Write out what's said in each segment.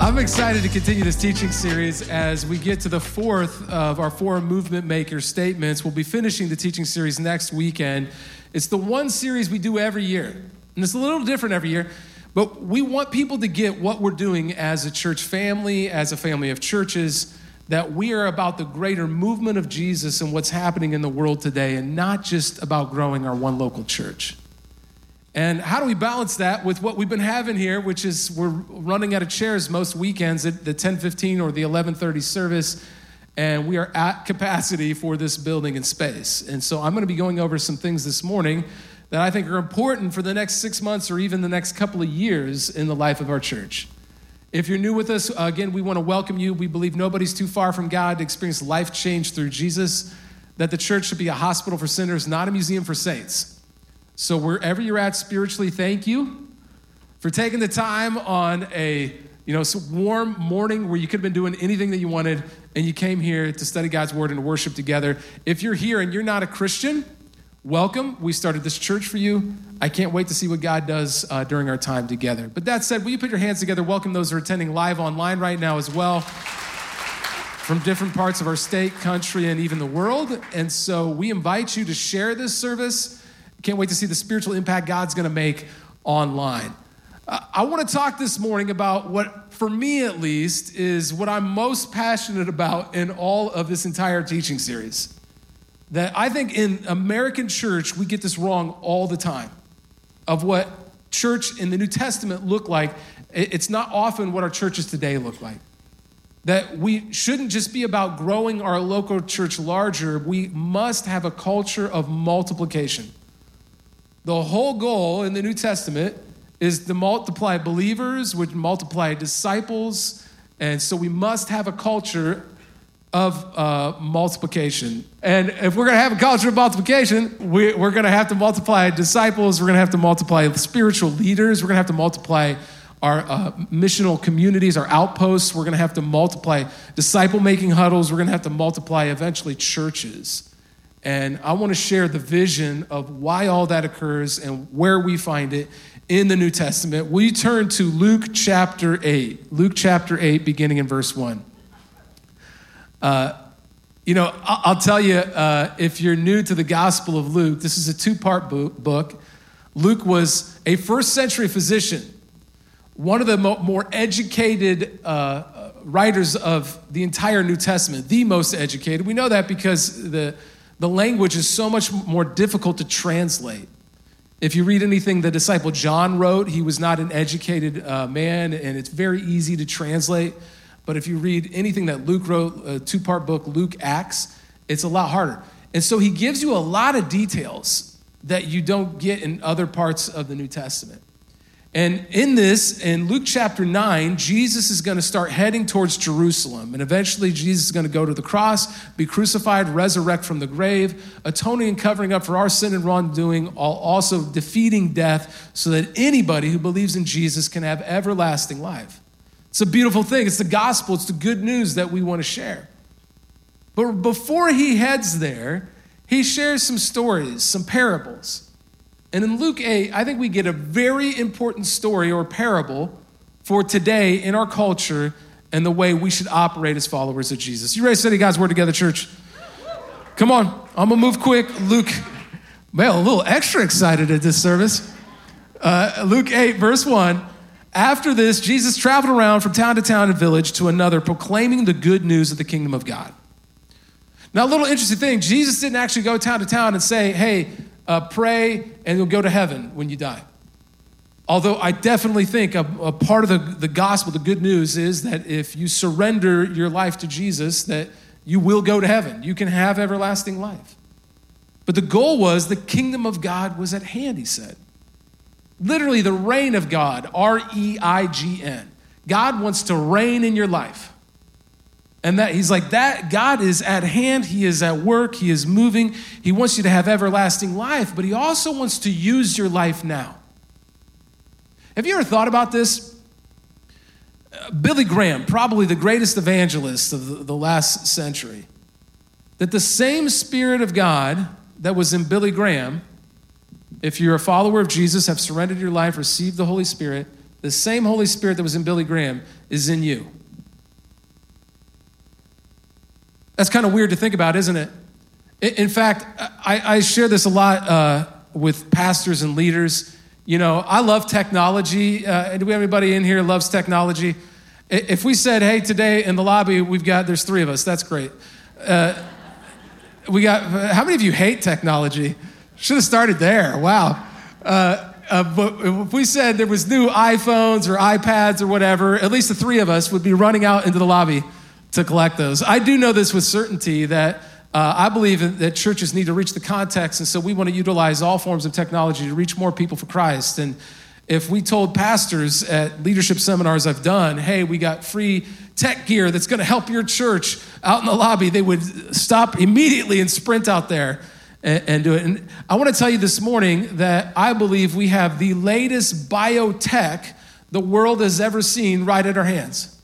I'm excited to continue this teaching series as we get to the fourth of our four movement maker statements. We'll be finishing the teaching series next weekend. It's the one series we do every year, and it's a little different every year, but we want people to get what we're doing as a church family, as a family of churches, that we are about the greater movement of Jesus and what's happening in the world today, and not just about growing our one local church. And how do we balance that with what we've been having here, which is we're running out of chairs most weekends at the 10:15 or the 11:30 service, and we are at capacity for this building and space. And so I'm going to be going over some things this morning that I think are important for the next six months or even the next couple of years in the life of our church. If you're new with us, again, we want to welcome you. We believe nobody's too far from God to experience life change through Jesus, that the church should be a hospital for sinners, not a museum for saints. So, wherever you're at spiritually, thank you for taking the time on a you know, warm morning where you could have been doing anything that you wanted, and you came here to study God's word and worship together. If you're here and you're not a Christian, welcome. We started this church for you. I can't wait to see what God does uh, during our time together. But that said, will you put your hands together? Welcome those who are attending live online right now as well from different parts of our state, country, and even the world. And so we invite you to share this service can't wait to see the spiritual impact God's going to make online. Uh, I want to talk this morning about what, for me at least, is what I'm most passionate about in all of this entire teaching series. That I think in American church, we get this wrong all the time of what church in the New Testament looked like. It's not often what our churches today look like. That we shouldn't just be about growing our local church larger, we must have a culture of multiplication. The whole goal in the New Testament is to multiply believers, which multiply disciples. And so we must have a culture of uh, multiplication. And if we're going to have a culture of multiplication, we, are going to have to multiply disciples, we're going to have to multiply spiritual leaders, we're going to have to multiply our uh, missional communities, our outposts, we're going to have to multiply disciple making huddles, we're going to have to multiply eventually churches. And I want to share the vision of why all that occurs and where we find it in the New Testament. We turn to Luke chapter 8. Luke chapter 8, beginning in verse 1. Uh, you know, I'll tell you, uh, if you're new to the Gospel of Luke, this is a two part book. Luke was a first century physician, one of the more educated uh, writers of the entire New Testament, the most educated. We know that because the the language is so much more difficult to translate. If you read anything the disciple John wrote, he was not an educated uh, man, and it's very easy to translate. But if you read anything that Luke wrote, a two part book, Luke Acts, it's a lot harder. And so he gives you a lot of details that you don't get in other parts of the New Testament. And in this, in Luke chapter 9, Jesus is going to start heading towards Jerusalem. And eventually, Jesus is going to go to the cross, be crucified, resurrect from the grave, atoning and covering up for our sin and wrongdoing, while also defeating death so that anybody who believes in Jesus can have everlasting life. It's a beautiful thing. It's the gospel, it's the good news that we want to share. But before he heads there, he shares some stories, some parables. And in Luke 8, I think we get a very important story or parable for today in our culture and the way we should operate as followers of Jesus. You ready to study God's word together, church? Come on, I'm gonna move quick. Luke, well, a little extra excited at this service. Uh, Luke 8, verse 1. After this, Jesus traveled around from town to town and village to another, proclaiming the good news of the kingdom of God. Now, a little interesting thing Jesus didn't actually go town to town and say, hey, uh, pray, and you'll go to heaven when you die. Although I definitely think a, a, part of the, the gospel, the good news is that if you surrender your life to Jesus, that you will go to heaven. You can have everlasting life. But the goal was the kingdom of God was at hand, he said. Literally, the reign of God, R E I G N. God wants to reign in your life. And that he's like, that God is at hand, He is at work, He is moving. He wants you to have everlasting life, but He also wants to use your life now. Have you ever thought about this? Uh, Billy Graham, probably the greatest evangelist of the, the last century, that the same Spirit of God that was in Billy Graham if you're a follower of Jesus, have surrendered your life, received the Holy Spirit, the same Holy Spirit that was in Billy Graham is in you. That's kind of weird to think about, isn't it? In fact, I, I share this a lot uh, with pastors and leaders. You know, I love technology. Uh, do we have anybody in here loves technology? If we said, hey, today in the lobby, we've got, there's three of us, that's great. Uh, we got, how many of you hate technology? Should have started there. Wow. Uh, uh, but if we said there was new iPhones or iPads or whatever, at least the three of us would be running out into the lobby to collect those. I do know this with certainty that uh, I believe that churches need to reach the context, and so we want to utilize all forms of technology to reach more people for Christ. And if we told pastors at leadership seminars I've done, hey, we got free tech gear that's going to help your church out in the lobby, they would stop immediately and sprint out there and, and do it. And I want to tell you this morning that I believe we have the latest biotech the world has ever seen right at our hands.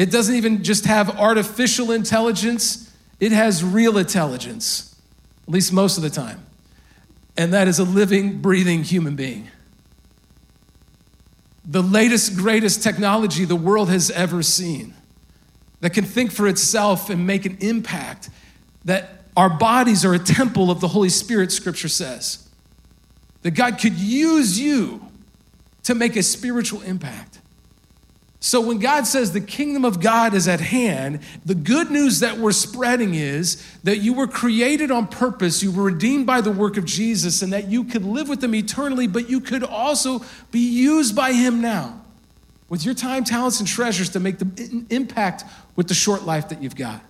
It doesn't even just have artificial intelligence, it has real intelligence, at least most of the time. And that is a living, breathing human being. The latest, greatest technology the world has ever seen that can think for itself and make an impact. That our bodies are a temple of the Holy Spirit, scripture says. That God could use you to make a spiritual impact. So when God says the kingdom of God is at hand, the good news that we're spreading is that you were created on purpose, you were redeemed by the work of Jesus, and that you could live with Him eternally, but you could also be used by Him now with your time, talents, and treasures to make the impact with the short life that you've got.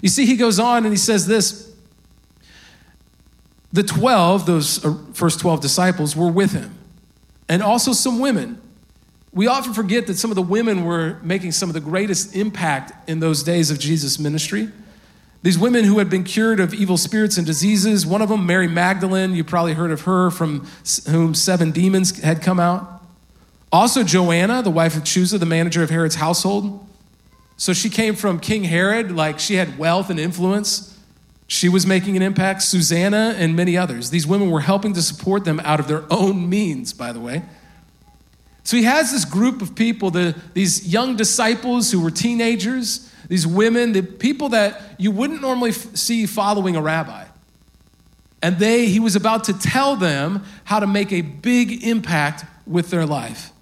You see, he goes on and he says this the 12, those uh, first 12 disciples, were with him, and also some women we often forget that some of the women were making some of the greatest impact in those days of Jesus' ministry. These women who had been cured of evil spirits and diseases, one of them, Mary Magdalene, you probably heard of her, from whom seven demons had come out. Also, Joanna, the wife of Chuza, the manager of Herod's household. So she came from King Herod, like she had wealth and influence. She was making an impact. Susanna and many others. These women were helping to support them out of their own means, by the way. So he has this group of people, the, these young disciples who were teenagers, these women, the people that you wouldn't normally f- see following a rabbi. And they, he was about to tell them how to make a big impact with their life.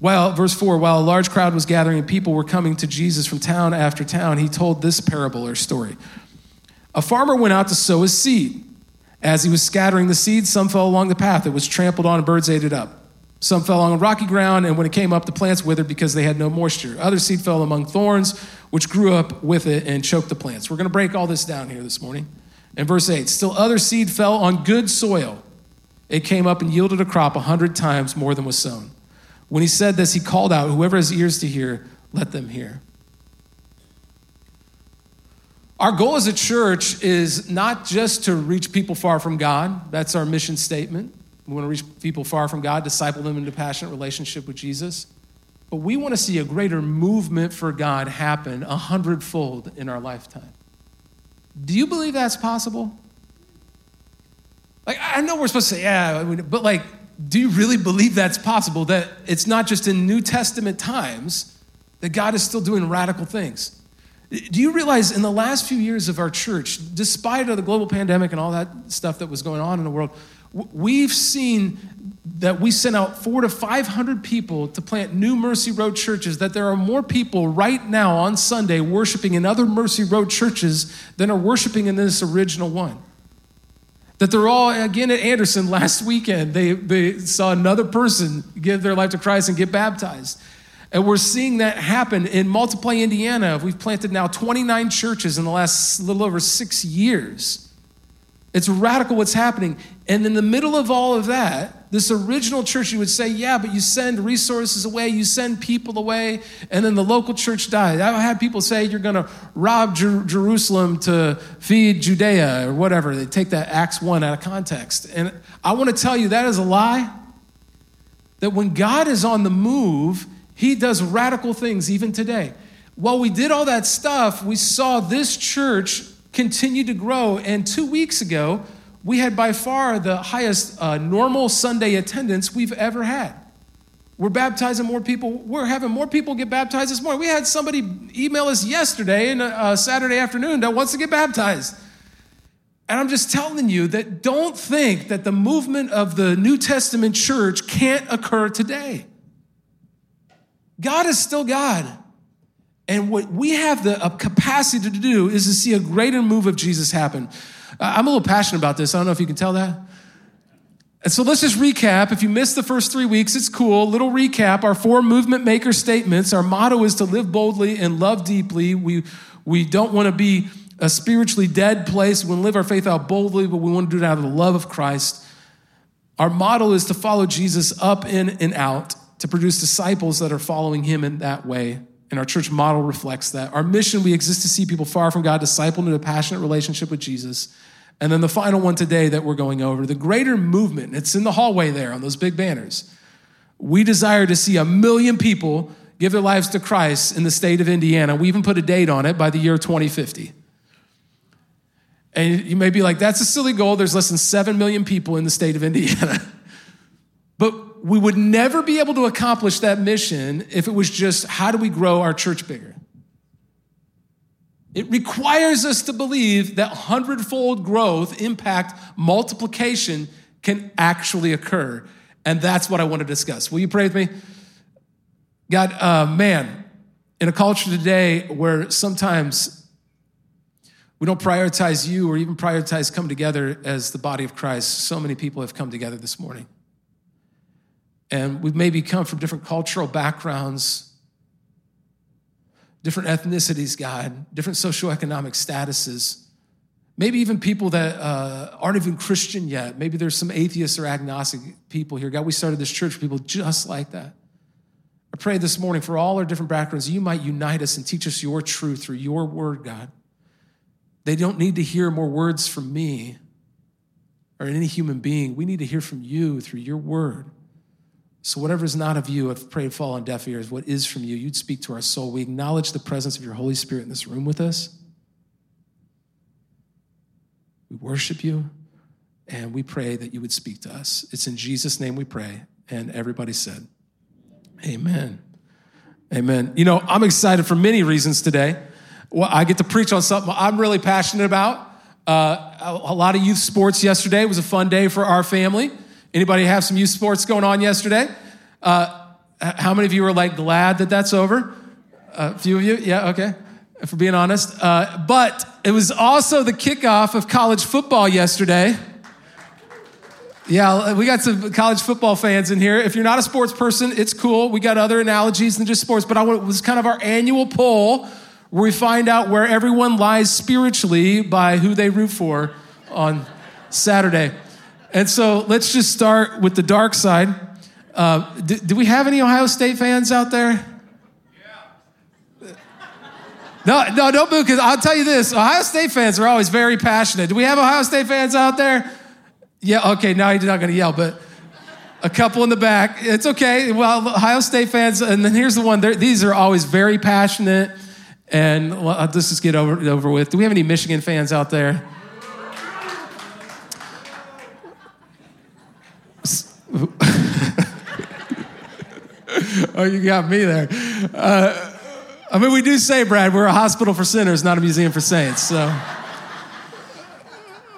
Well, verse 4, while a large crowd was gathering and people were coming to Jesus from town after town, he told this parable or story. A farmer went out to sow his seed. As he was scattering the seed, some fell along the path. It was trampled on, and birds ate it up. Some fell on rocky ground, and when it came up, the plants withered because they had no moisture. Other seed fell among thorns, which grew up with it and choked the plants. We're going to break all this down here this morning. In verse 8, still other seed fell on good soil. It came up and yielded a crop a hundred times more than was sown. When he said this, he called out, Whoever has ears to hear, let them hear. Our goal as a church is not just to reach people far from God, that's our mission statement. We want to reach people far from God, disciple them into passionate relationship with Jesus. But we want to see a greater movement for God happen a hundredfold in our lifetime. Do you believe that's possible? Like, I know we're supposed to say, yeah, but like, do you really believe that's possible? That it's not just in New Testament times that God is still doing radical things? Do you realize in the last few years of our church, despite of the global pandemic and all that stuff that was going on in the world, We've seen that we sent out four to 500 people to plant new Mercy Road churches, that there are more people right now on Sunday worshiping in other Mercy Road churches than are worshiping in this original one. That they're all, again, at Anderson last weekend, they, they saw another person give their life to Christ and get baptized. And we're seeing that happen in Multiply, Indiana. We've planted now 29 churches in the last little over six years. It's radical what's happening. And in the middle of all of that, this original church, you would say, yeah, but you send resources away, you send people away, and then the local church dies. I've had people say you're going to rob Jer- Jerusalem to feed Judea or whatever. They take that Acts 1 out of context. And I want to tell you that is a lie. That when God is on the move, he does radical things even today. While we did all that stuff, we saw this church continue to grow. And two weeks ago, we had by far the highest uh, normal Sunday attendance we've ever had. We're baptizing more people. We're having more people get baptized this morning. We had somebody email us yesterday and uh, Saturday afternoon that wants to get baptized. And I'm just telling you that don't think that the movement of the New Testament church can't occur today. God is still God. And what we have the capacity to do is to see a greater move of Jesus happen. I'm a little passionate about this. I don't know if you can tell that. And so let's just recap. If you missed the first three weeks, it's cool. Little recap. Our four movement maker statements. Our motto is to live boldly and love deeply. We, we don't want to be a spiritually dead place. We want to live our faith out boldly, but we want to do it out of the love of Christ. Our model is to follow Jesus up, in, and out, to produce disciples that are following him in that way. And our church model reflects that. Our mission, we exist to see people far from God, discipled into a passionate relationship with Jesus. And then the final one today that we're going over, the greater movement. It's in the hallway there on those big banners. We desire to see a million people give their lives to Christ in the state of Indiana. We even put a date on it by the year 2050. And you may be like, that's a silly goal. There's less than 7 million people in the state of Indiana. but we would never be able to accomplish that mission if it was just how do we grow our church bigger? It requires us to believe that hundredfold growth, impact, multiplication can actually occur. And that's what I want to discuss. Will you pray with me? God, uh, man, in a culture today where sometimes we don't prioritize you or even prioritize come together as the body of Christ. So many people have come together this morning. And we've maybe come from different cultural backgrounds, different ethnicities, God, different socioeconomic statuses. Maybe even people that uh, aren't even Christian yet. Maybe there's some atheists or agnostic people here. God, we started this church for people just like that. I pray this morning for all our different backgrounds, you might unite us and teach us your truth through your word, God. They don't need to hear more words from me or any human being. We need to hear from you through your word. So, whatever is not of you, I've prayed fall on deaf ears. What is from you, you'd speak to our soul. We acknowledge the presence of your Holy Spirit in this room with us. We worship you, and we pray that you would speak to us. It's in Jesus' name we pray. And everybody said, Amen. Amen. You know, I'm excited for many reasons today well, I get to preach on something I'm really passionate about. Uh, a, a lot of youth sports yesterday. It was a fun day for our family. Anybody have some youth sports going on yesterday? Uh, how many of you are like glad that that's over? A few of you? Yeah, okay. For being honest. Uh, but it was also the kickoff of college football yesterday. Yeah, we got some college football fans in here. If you're not a sports person, it's cool. We got other analogies than just sports, but I it was kind of our annual poll where we find out where everyone lies spiritually by who they root for on Saturday. And so let's just start with the dark side. Uh, do, do, we have any Ohio State fans out there? Yeah. No, no, don't boo, because I'll tell you this Ohio State fans are always very passionate. Do we have Ohio State fans out there? Yeah, okay, now you're not going to yell, but a couple in the back. It's okay. Well, Ohio State fans, and then here's the one these are always very passionate. And let's just get over, over with. Do we have any Michigan fans out there? Oh, you got me there. Uh, I mean, we do say, Brad, we're a hospital for sinners, not a museum for saints. So,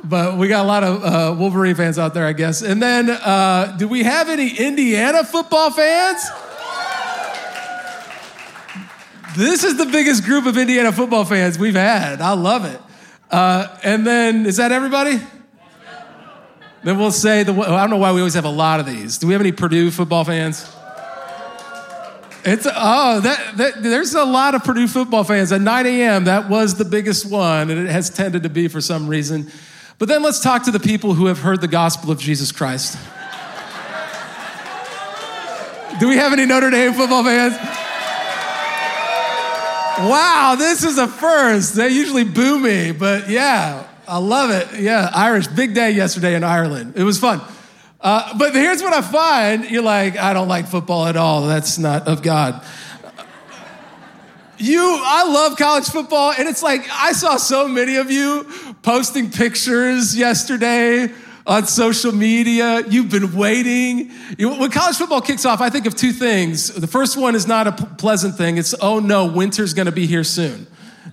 but we got a lot of uh, Wolverine fans out there, I guess. And then, uh, do we have any Indiana football fans? This is the biggest group of Indiana football fans we've had. I love it. Uh, and then, is that everybody? Then we'll say the. I don't know why we always have a lot of these. Do we have any Purdue football fans? It's oh that, that there's a lot of Purdue football fans at 9 a.m. That was the biggest one, and it has tended to be for some reason. But then let's talk to the people who have heard the gospel of Jesus Christ. Do we have any Notre Dame football fans? Wow, this is a first. They usually boo me, but yeah, I love it. Yeah, Irish, big day yesterday in Ireland. It was fun. Uh, but here's what I find you're like, I don't like football at all. That's not of God. You, I love college football, and it's like I saw so many of you posting pictures yesterday on social media. You've been waiting. When college football kicks off, I think of two things. The first one is not a pleasant thing. It's, oh no, winter's gonna be here soon.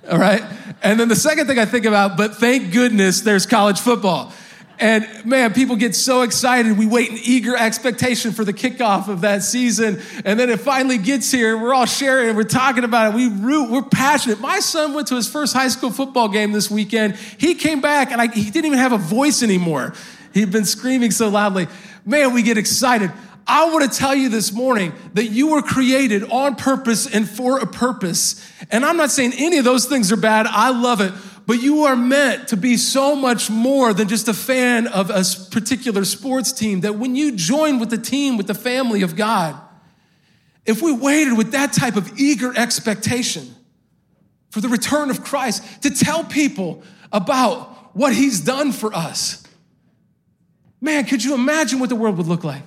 All right? And then the second thing I think about, but thank goodness there's college football. And man, people get so excited. We wait in eager expectation for the kickoff of that season. And then it finally gets here. We're all sharing and we're talking about it. We root, we're passionate. My son went to his first high school football game this weekend. He came back and I, he didn't even have a voice anymore. He'd been screaming so loudly. Man, we get excited. I want to tell you this morning that you were created on purpose and for a purpose. And I'm not saying any of those things are bad. I love it. But you are meant to be so much more than just a fan of a particular sports team. That when you join with the team, with the family of God, if we waited with that type of eager expectation for the return of Christ, to tell people about what he's done for us, Man, could you imagine what the world would look like?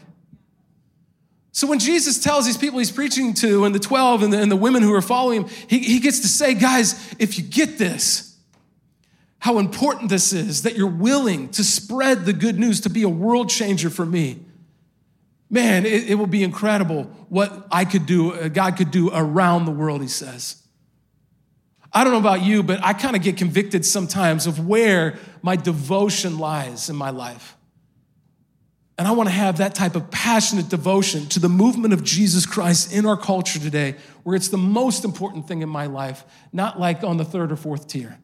So when Jesus tells these people he's preaching to, and the 12 and the, and the women who are following him, he, he gets to say, guys, if you get this, how important this is that you're willing to spread the good news to be a world changer for me. Man, it, it will be incredible what I could do, uh, God could do around the world, he says. I don't know about you, but I kind of get convicted sometimes of where my devotion lies in my life. And I want to have that type of passionate devotion to the movement of Jesus Christ in our culture today, where it's the most important thing in my life, not like on the third or fourth tier.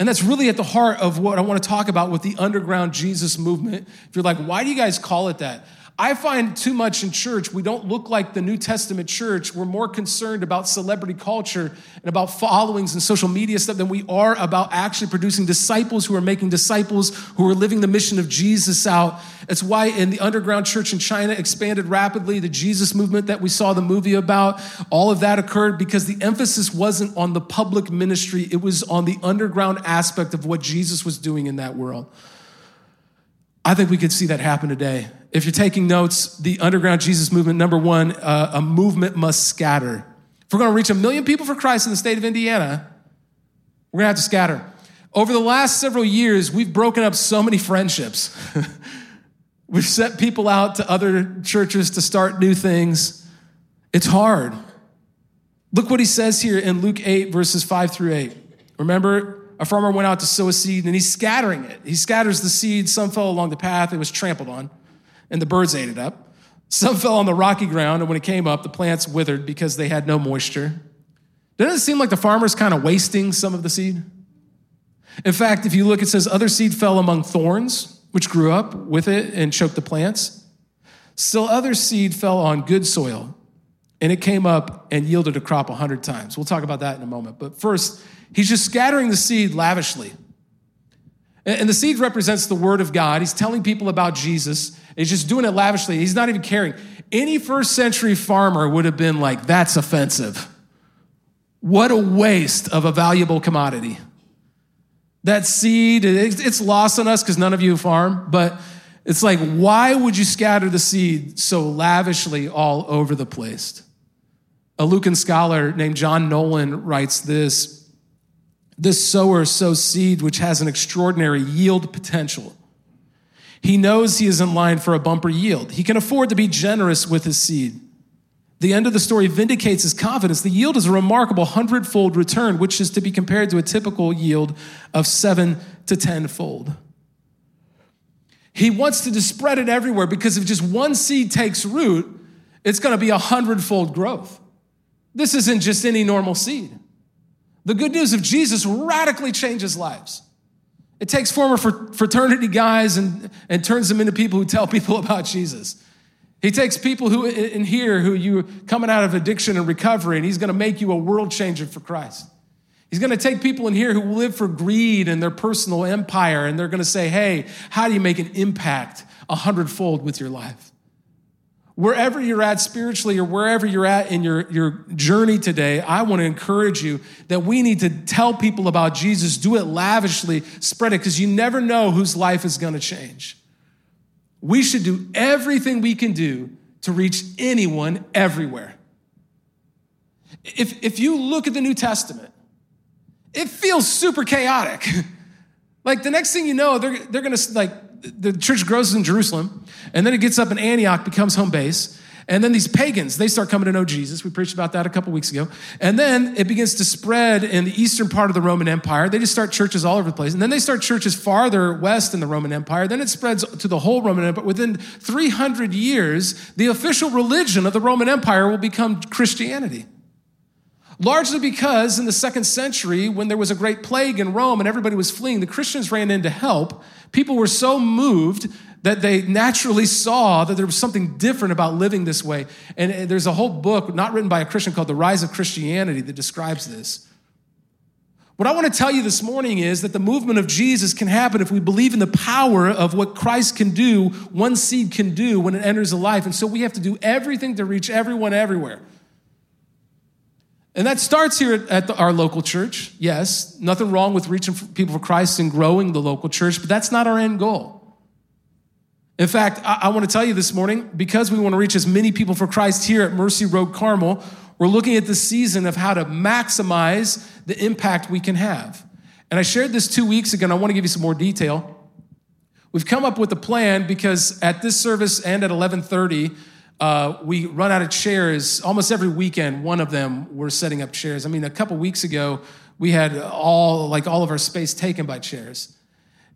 And that's really at the heart of what I want to talk about with the underground Jesus movement. If you're like, why do you guys call it that? I find too much in church, we don't look like the New Testament church. We're more concerned about celebrity culture and about followings and social media stuff than we are about actually producing disciples who are making disciples who are living the mission of Jesus out. It's why in the underground church in China expanded rapidly, the Jesus movement that we saw the movie about, all of that occurred because the emphasis wasn't on the public ministry, it was on the underground aspect of what Jesus was doing in that world. I think we could see that happen today. If you're taking notes, the underground Jesus movement, number one, uh, a movement must scatter. If we're going to reach a million people for Christ in the state of Indiana, we're going to have to scatter. Over the last several years, we've broken up so many friendships. we've sent people out to other churches to start new things. It's hard. Look what he says here in Luke 8, verses 5 through 8. Remember, a farmer went out to sow a seed and he's scattering it. He scatters the seed. Some fell along the path, it was trampled on, and the birds ate it up. Some fell on the rocky ground, and when it came up, the plants withered because they had no moisture. Doesn't it seem like the farmer's kind of wasting some of the seed? In fact, if you look, it says other seed fell among thorns, which grew up with it and choked the plants. Still, other seed fell on good soil, and it came up and yielded a crop a hundred times. We'll talk about that in a moment. But first, He's just scattering the seed lavishly. And the seed represents the word of God. He's telling people about Jesus. He's just doing it lavishly. He's not even caring. Any first century farmer would have been like, that's offensive. What a waste of a valuable commodity. That seed, it's lost on us because none of you farm, but it's like, why would you scatter the seed so lavishly all over the place? A Lucan scholar named John Nolland writes this this sower sows seed which has an extraordinary yield potential. He knows he is in line for a bumper yield. He can afford to be generous with his seed. The end of the story vindicates his confidence. The yield is a remarkable hundredfold return, which is to be compared to a typical yield of seven to tenfold. He wants to spread it everywhere because if just one seed takes root, it's going to be a hundredfold growth. This isn't just any normal seed. The good news of Jesus radically changes lives. It takes former fraternity guys and, and turns them into people who tell people about Jesus. He takes people who in here who you coming out of addiction and recovery, and he's going to make you a world changer for Christ. He's going to take people in here who live for greed and their personal empire, and they're going to say, "Hey, how do you make an impact a hundredfold with your life?" Wherever you're at spiritually or wherever you're at in your, your journey today, I want to encourage you that we need to tell people about Jesus, do it lavishly, spread it, because you never know whose life is going to change. We should do everything we can do to reach anyone everywhere. If, if you look at the New Testament, it feels super chaotic. like the next thing you know, they're, they're gonna, like, the church grows in Jerusalem, and then it gets up in Antioch, becomes home base. And then these pagans, they start coming to know Jesus. We preached about that a couple weeks ago. And then it begins to spread in the eastern part of the Roman Empire. They just start churches all over the place. And then they start churches farther west in the Roman Empire. Then it spreads to the whole Roman Empire. Within 300 years, the official religion of the Roman Empire will become Christianity. Largely because in the second century, when there was a great plague in Rome and everybody was fleeing, the Christians ran in to help. People were so moved that they naturally saw that there was something different about living this way. And there's a whole book, not written by a Christian, called The Rise of Christianity that describes this. What I want to tell you this morning is that the movement of Jesus can happen if we believe in the power of what Christ can do, one seed can do when it enters a life. And so we have to do everything to reach everyone everywhere. And that starts here at the, our local church. Yes, nothing wrong with reaching people for Christ and growing the local church, but that's not our end goal. In fact, I, I want to tell you this morning, because we want to reach as many people for Christ here at Mercy Road Carmel, we're looking at the season of how to maximize the impact we can have. And I shared this two weeks ago, and I want to give you some more detail. We've come up with a plan because at this service and at 1130, uh, we run out of chairs almost every weekend. One of them, we're setting up chairs. I mean, a couple weeks ago, we had all like all of our space taken by chairs.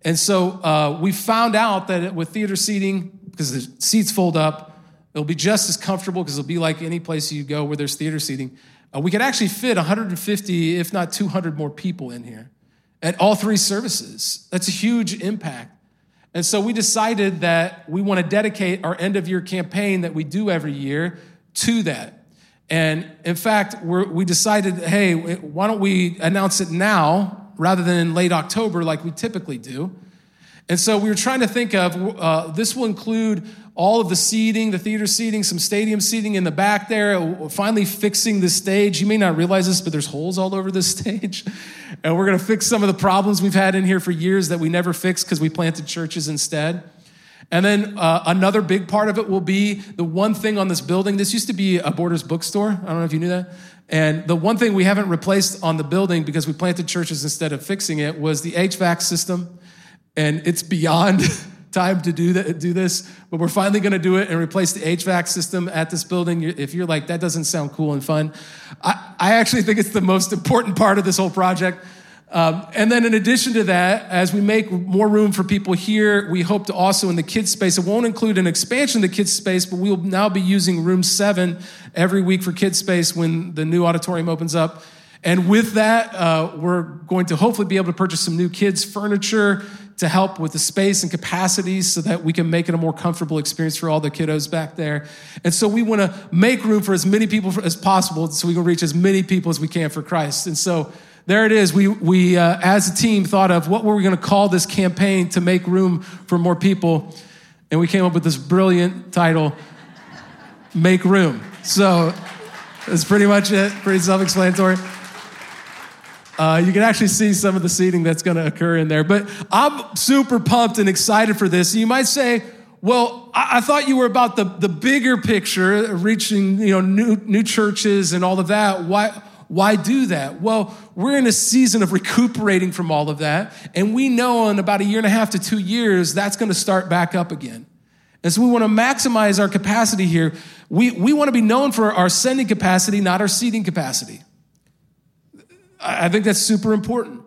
And so uh, we found out that with theater seating, because the seats fold up, it'll be just as comfortable because it'll be like any place you go where there's theater seating. Uh, we could actually fit 150, if not 200 more people in here at all three services. That's a huge impact. And so we decided that we want to dedicate our end of year campaign that we do every year to that. And in fact, we decided, hey, why don't we announce it now rather than in late October like we typically do? And so we were trying to think of uh, this will include all of the seating, the theater seating, some stadium seating in the back there, finally fixing the stage. You may not realize this, but there's holes all over this stage. And we're going to fix some of the problems we've had in here for years that we never fixed because we planted churches instead. And then uh, another big part of it will be the one thing on this building. This used to be a Borders bookstore. I don't know if you knew that. And the one thing we haven't replaced on the building because we planted churches instead of fixing it was the HVAC system. And it's beyond time to do that, do this, but we're finally going to do it and replace the HVAC system at this building. If you're like that doesn't sound cool and fun, I, I actually think it's the most important part of this whole project. Um, and then in addition to that, as we make more room for people here, we hope to also in the kids space. It won't include an expansion of the kids space, but we'll now be using room seven every week for kids space when the new auditorium opens up. And with that, uh, we're going to hopefully be able to purchase some new kids furniture to help with the space and capacity so that we can make it a more comfortable experience for all the kiddos back there. And so we want to make room for as many people as possible so we can reach as many people as we can for Christ. And so there it is. We, we uh, as a team, thought of what were we going to call this campaign to make room for more people. And we came up with this brilliant title, Make Room. So that's pretty much it, pretty self explanatory. Uh, you can actually see some of the seating that's going to occur in there. But I'm super pumped and excited for this. You might say, well, I, I thought you were about the, the bigger picture, reaching you know new, new churches and all of that. Why, why do that? Well, we're in a season of recuperating from all of that. And we know in about a year and a half to two years, that's going to start back up again. And so we want to maximize our capacity here. We, we want to be known for our sending capacity, not our seating capacity. I think that's super important.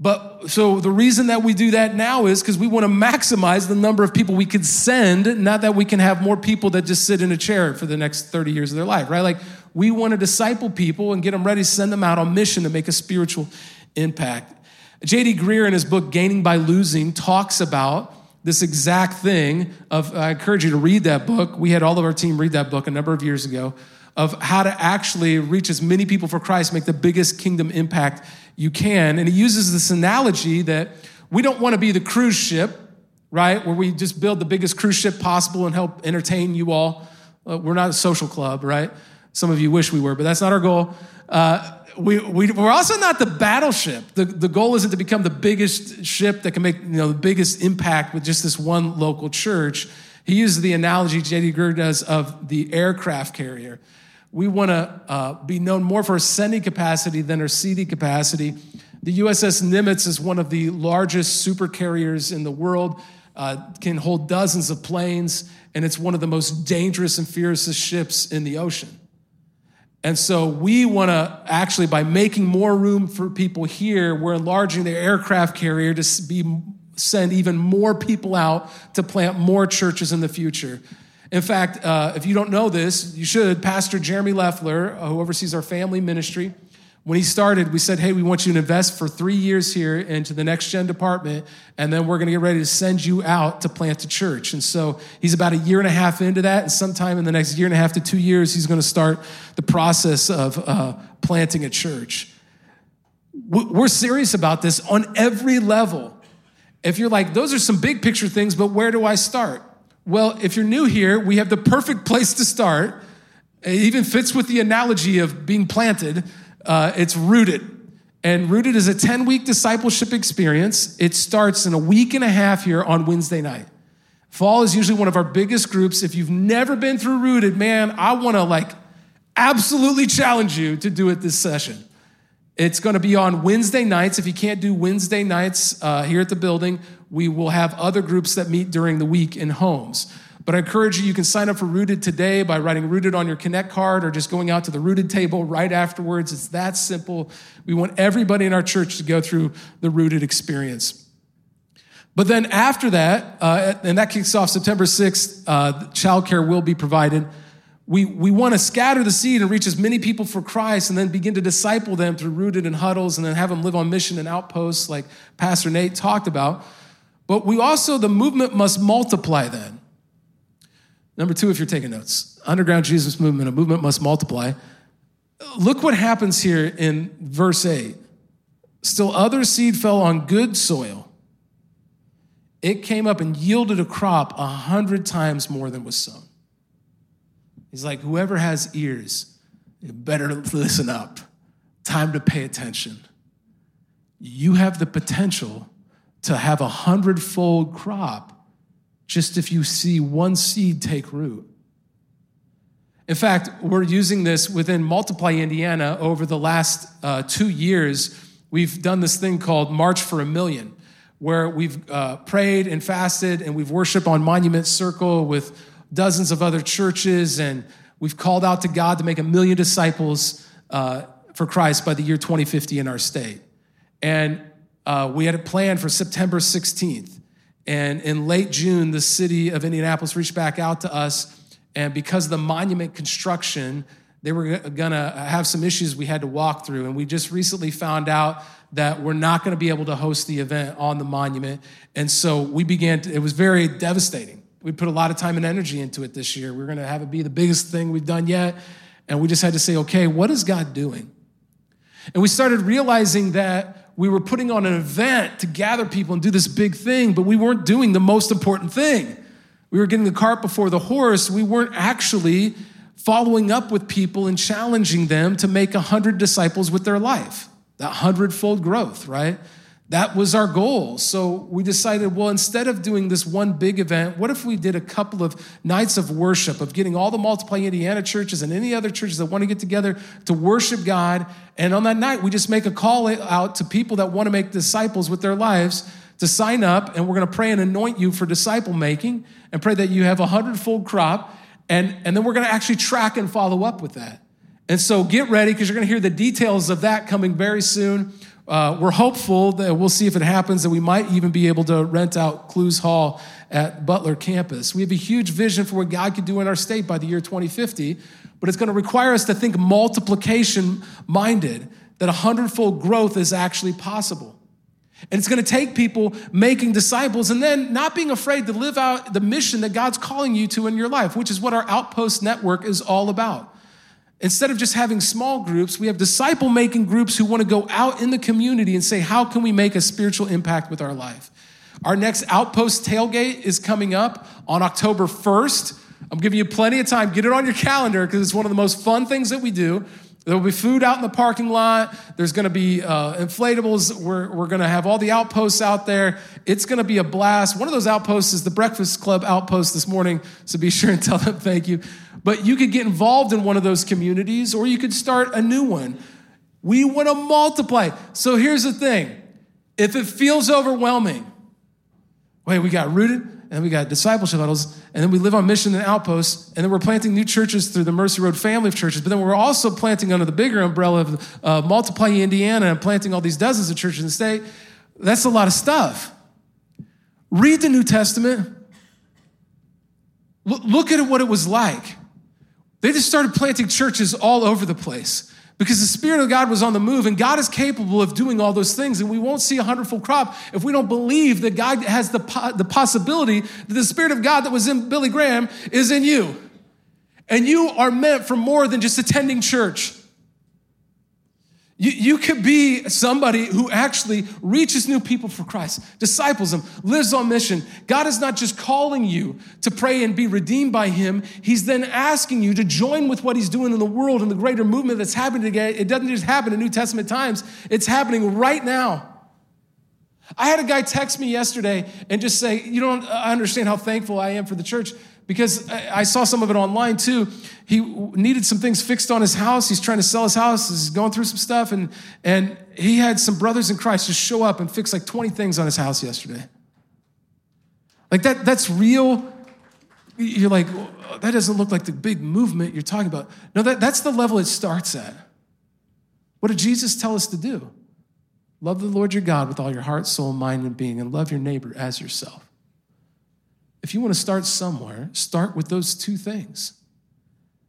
But so the reason that we do that now is because we want to maximize the number of people we could send, not that we can have more people that just sit in a chair for the next 30 years of their life, right? Like we want to disciple people and get them ready to send them out on mission to make a spiritual impact. J.D. Greear, in his book Gaining by Losing talks about this exact thing of I encourage you to read that book. We had all of our team read that book a number of years ago of how to actually reach as many people for Christ, make the biggest kingdom impact you can. And he uses this analogy that we don't want to be the cruise ship, right? Where we just build the biggest cruise ship possible and help entertain you all. Uh, we're not a social club, right? Some of you wish we were, but that's not our goal. Uh, we, we, we're also not the battleship. The, the goal isn't to become the biggest ship that can make you know, the biggest impact with just this one local church. He uses the analogy J.D. Greear does of the aircraft carrier We want to uh, be known more for our sending capacity than our seeding capacity. The USS Nimitz is one of the largest super carriers in the world, uh, can hold dozens of planes, and it's one of the most dangerous and fiercest ships in the ocean. And so we want to actually, by making more room for people here, we're enlarging the aircraft carrier to be send even more people out to plant more churches in the future. In fact, uh, if you don't know this, you should. Pastor Jeremy Leffler, uh, who oversees our family ministry, when he started, we said, Hey, we want you to invest for three years here into the next gen department, and then we're going to get ready to send you out to plant a church. And so he's about a year and a half into that, and sometime in the next year and a half to two years, he's going to start the process of uh, planting a church. We're serious about this on every level. If you're like, those are some big picture things, but where do I start? Well, if you're new here, we have the perfect place to start. It even fits with the analogy of being planted. Uh, it's rooted. And Rooted is a 10 week discipleship experience. It starts in a week and a half here on Wednesday night. Fall is usually one of our biggest groups. If you've never been through Rooted, man, I want to like absolutely challenge you to do it this session. It's going to be on Wednesday nights. If you can't do Wednesday nights uh, here at the building, we will have other groups that meet during the week in homes. But I encourage you, you can sign up for Rooted today by writing Rooted on your Connect card or just going out to the Rooted table right afterwards. It's that simple. We want everybody in our church to go through the Rooted experience. But then after that, uh, and that kicks off September 6th, uh, childcare will be provided we, we want to scatter the seed and reach as many people for Christ and then begin to disciple them through rooted in huddles and then have them live on mission and outposts like Pastor Nate talked about. But we also, the movement must multiply then. Number two, if you're taking notes, underground Jesus movement, a movement must multiply. Look what happens here in verse 8. Still, other seed fell on good soil. It came up and yielded a crop a hundred times more than was sown. He's like, whoever has ears, better listen up. Time to pay attention. You have the potential to have a hundredfold crop just if you see one seed take root. In fact, we're using this within Multiply Indiana over the last uh, two years. We've done this thing called March for a Million, where we've uh, prayed and fasted and we've worshiped on Monument Circle with dozens of other churches, and we've called out to God to make a million disciples uh, for Christ by the year 2050 in our state. And uh, we had it planned for September 16th. And in late June, the city of Indianapolis reached back out to us. And because of the monument construction, they were going to have some issues we had to walk through. And we just recently found out that we're not going to be able to host the event on the monument. And so we began to, it was very devastating we put a lot of time and energy into it this year. We are going to have it be the biggest thing we've done yet. And we just had to say, okay, what is God doing? And we started realizing that we were putting on an event to gather people and do this big thing, but we weren't doing the most important thing. We were getting the cart before the horse. We weren't actually following up with people and challenging them to make a hundred disciples with their life. That hundredfold growth, right? That was our goal. So we decided, well, instead of doing this one big event, what if we did a couple of nights of worship, of getting all the Multiply Indiana churches and any other churches that want to get together to worship God? And on that night, we just make a call out to people that want to make disciples with their lives to sign up. And we're going to pray and anoint you for disciple making and pray that you have a hundredfold crop. And, and then we're going to actually track and follow up with that. And so get ready because you're going to hear the details of that coming very soon. Uh, we're hopeful that we'll see if it happens that we might even be able to rent out Clowes Hall at Butler campus. We have a huge vision for what God could do in our state by the year 2050, but it's going to require us to think multiplication minded, that a hundredfold growth is actually possible. And it's going to take people making disciples and then not being afraid to live out the mission that God's calling you to in your life, which is what our Outpost Network is all about. Instead of just having small groups, we have disciple making groups who want to go out in the community and say, How can we make a spiritual impact with our life? Our next Outpost tailgate is coming up on October 1st. I'm giving you plenty of time. Get it on your calendar because it's one of the most fun things that we do. There will be food out in the parking lot. There's going to be uh, inflatables. We're, we're going to have all the outposts out there. It's going to be a blast. One of those outposts is the Breakfast Club outpost this morning, so be sure and tell them thank you. But you could get involved in one of those communities or you could start a new one. We want to multiply. So here's the thing if it feels overwhelming, wait, we got rooted, and we got discipleship huddles, and then we live on mission and outposts, and then we're planting new churches through the Mercy Road family of churches, but then we're also planting under the bigger umbrella of uh, Multiply Indiana and planting all these dozens of churches in the state. That's a lot of stuff. Read the New Testament. Look at what it was like. They just started planting churches all over the place because the Spirit of God was on the move, and God is capable of doing all those things. And we won't see a hundredfold crop if we don't believe that God has the, po- the possibility that the Spirit of God that was in Billy Graham is in you. And you are meant for more than just attending church. You, you could be somebody who actually reaches new people for Christ, disciples them, lives on mission. God is not just calling you to pray and be redeemed by Him, He's then asking you to join with what He's doing in the world and the greater movement that's happening today. It doesn't just happen in New Testament times, it's happening right now. I had a guy text me yesterday and just say, You don't understand how thankful I am for the church because I saw some of it online too. He needed some things fixed on his house. He's trying to sell his house. He's going through some stuff, and and he had some brothers in Christ just show up and fix like 20 things on his house yesterday. Like that, that's real. You're like, that doesn't look like the big movement you're talking about. No, that, that's the level it starts at. What did Jesus tell us to do? Love the Lord your God with all your heart, soul, mind, and being, and love your neighbor as yourself. If you want to start somewhere, start with those two things.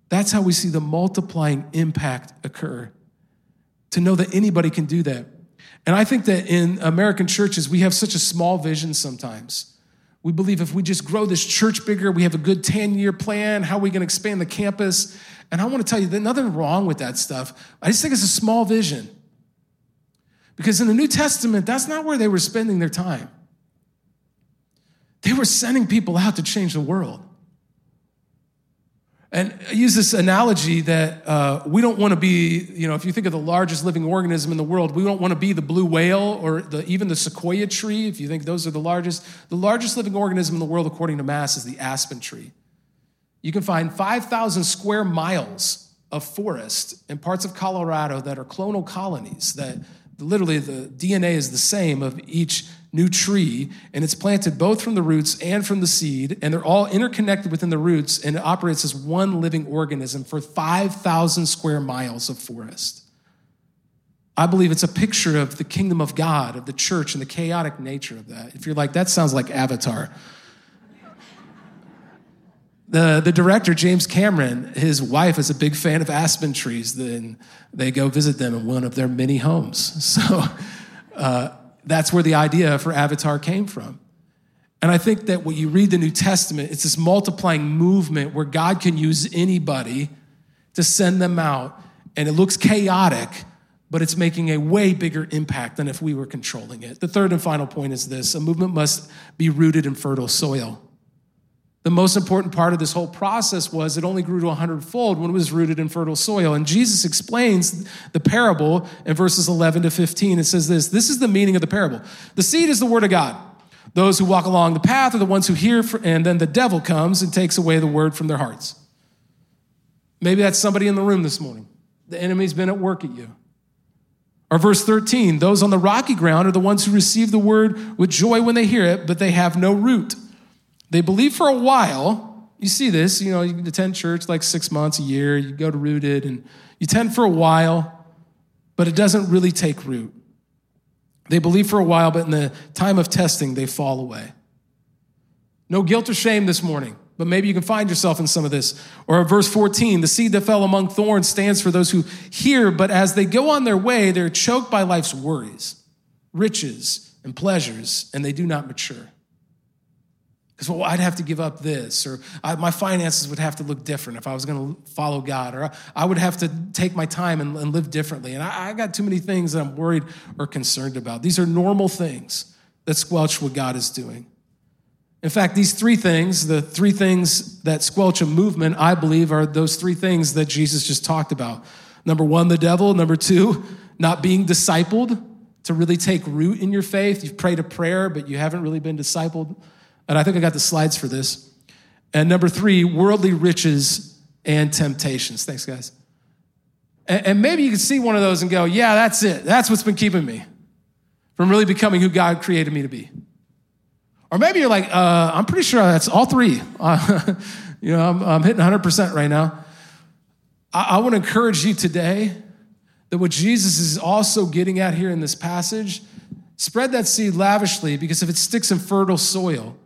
That's how we see the multiplying impact occur. To know that anybody can do that. And I think that in American churches, we have such a small vision sometimes. We believe if we just grow this church bigger, we have a good 10 year plan, how are we going to expand the campus? And I want to tell you, there's nothing wrong with that stuff. I just think it's a small vision. Because in the New Testament, that's not where they were spending their time. They were sending people out to change the world. And I use this analogy that uh, we don't want to be, you know, if you think of the largest living organism in the world, we don't want to be the blue whale or the, even the sequoia tree, if you think those are the largest. The largest living organism in the world, according to Mass, is the aspen tree. You can find 5,000 square miles of forest in parts of Colorado that are clonal colonies that literally the DNA is the same of each new tree, and it's planted both from the roots and from the seed, and they're all interconnected within the roots, and it operates as one living organism for 5,000 square miles of forest. I believe it's a picture of the kingdom of God, of the church, and the chaotic nature of that. If you're like, that sounds like Avatar. The, the director, James Cameron, his wife is a big fan of aspen trees. Then they go visit them in one of their many homes. So uh, that's where the idea for Avatar came from. And I think that when you read the New Testament, it's this multiplying movement where God can use anybody to send them out. And it looks chaotic, but it's making a way bigger impact than if we were controlling it. The third and final point is this a movement must be rooted in fertile soil. The most important part of this whole process was it only grew to a hundredfold when it was rooted in fertile soil. And Jesus explains the parable in verses 11 to 15. It says this This is the meaning of the parable. The seed is the word of God. Those who walk along the path are the ones who hear, and then the devil comes and takes away the word from their hearts. Maybe that's somebody in the room this morning. The enemy's been at work at you. Or verse 13, those on the rocky ground are the ones who receive the word with joy when they hear it, but they have no root. They believe for a while. You see this, you know, you attend church like six months, a year, you go to rooted, and you attend for a while, but it doesn't really take root. They believe for a while, but in the time of testing, they fall away. No guilt or shame this morning, but maybe you can find yourself in some of this. Or verse 14, the seed that fell among thorns stands for those who hear, but as they go on their way, they're choked by life's worries, riches, and pleasures, and they do not mature. Because well, I'd have to give up this, or I, my finances would have to look different if I was going to follow God, or I would have to take my time and, and live differently. And I, I got too many things that I'm worried or concerned about. These are normal things that squelch what God is doing. In fact, these three things, the three things that squelch a movement, I believe, are those three things that Jesus just talked about. Number one, the devil. Number two, not being discipled to really take root in your faith. You've prayed a prayer, but you haven't really been discipled. And I think I got the slides for this. And number three, worldly riches and temptations. Thanks, guys. And, and maybe you can see one of those and go, yeah, that's it. That's what's been keeping me from really becoming who God created me to be. Or maybe you're like, uh, I'm pretty sure that's all three. You know, I'm, I'm, hitting 100% right now. I, I want to encourage you today that what Jesus is also getting at here in this passage, spread that seed lavishly because if it sticks in fertile soil,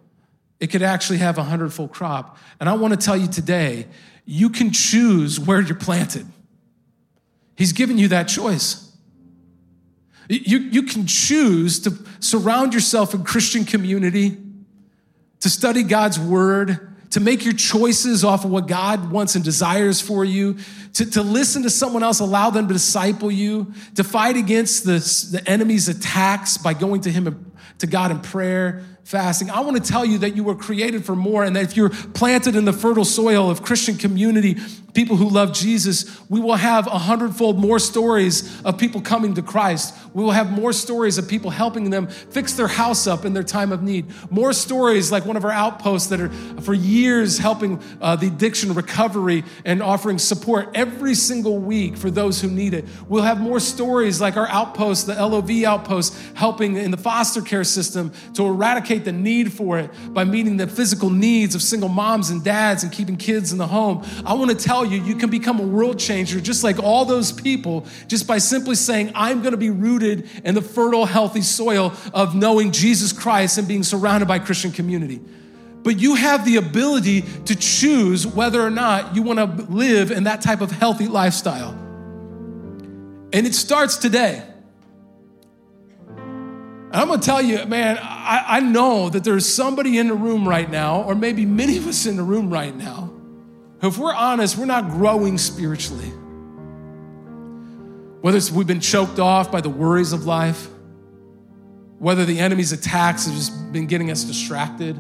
it could actually have a hundredfold crop. And I want to tell you today, you can choose where you're planted. He's given you that choice. You, you can choose to surround yourself in Christian community, to study God's word, to make your choices off of what God wants and desires for you, to, to listen to someone else, allow them to disciple you, to fight against the, the enemy's attacks by going to Him, to God in prayer, fasting. I want to tell you that you were created for more and that if you're planted in the fertile soil of Christian community, people who love Jesus, we will have a hundredfold more stories of people coming to Christ. We will have more stories of people helping them fix their house up in their time of need. More stories like one of our outposts that are for years helping uh, the addiction recovery and offering support every single week for those who need it. We'll have more stories like our outpost, the LOV outpost, helping in the foster care system to eradicate the need for it by meeting the physical needs of single moms and dads and keeping kids in the home. I want to tell you, you can become a world changer just like all those people, just by simply saying, I'm going to be rooted in the fertile, healthy soil of knowing Jesus Christ and being surrounded by Christian community. But you have the ability to choose whether or not you want to live in that type of healthy lifestyle. And it starts today. And I'm gonna tell you, man, I, I, know that there's somebody in the room right now, or maybe many of us in the room right now, if we're honest, we're not growing spiritually. Whether it's we've been choked off by the worries of life, whether the enemy's attacks have just been getting us distracted,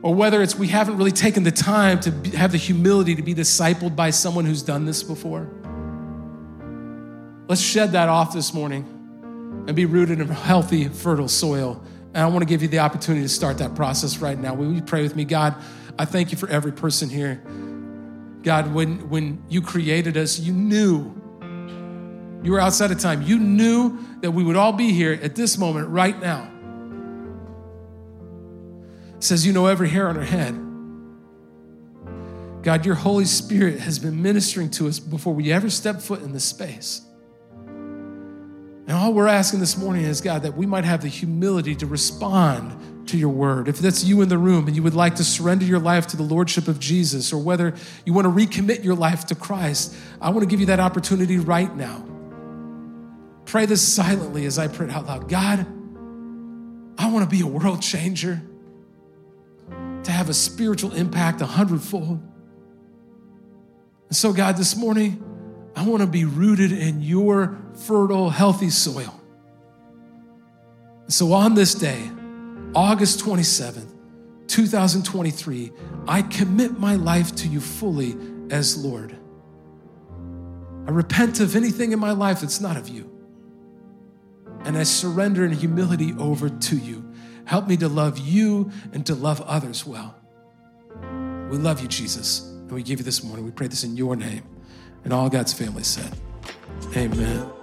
or whether it's we haven't really taken the time to have the humility to be discipled by someone who's done this before. Let's shed that off this morning and be rooted in healthy, fertile soil. And I want to give you the opportunity to start that process right now. Will you pray with me? God, I thank you for every person here. God, when, when you created us, you knew you were outside of time. You knew that we would all be here at this moment right now. It says you know every hair on our head. God, your Holy Spirit has been ministering to us before we ever step foot in this space. All we're asking this morning is, God, that we might have the humility to respond to your word. If that's you in the room and you would like to surrender your life to the Lordship of Jesus, or whether you want to recommit your life to Christ, I want to give you that opportunity right now. Pray this silently as I pray it out loud. God, I want to be a world changer, to have a spiritual impact a hundredfold. And so, God, this morning, I want to be rooted in your fertile, healthy soil. So, on this day, August 27th, 2023, I commit my life to you fully as Lord. I repent of anything in my life that's not of you. And I surrender in humility over to you. Help me to love you and to love others well. We love you, Jesus, and we give you this morning. We pray this in your name. And all God's family said, Amen.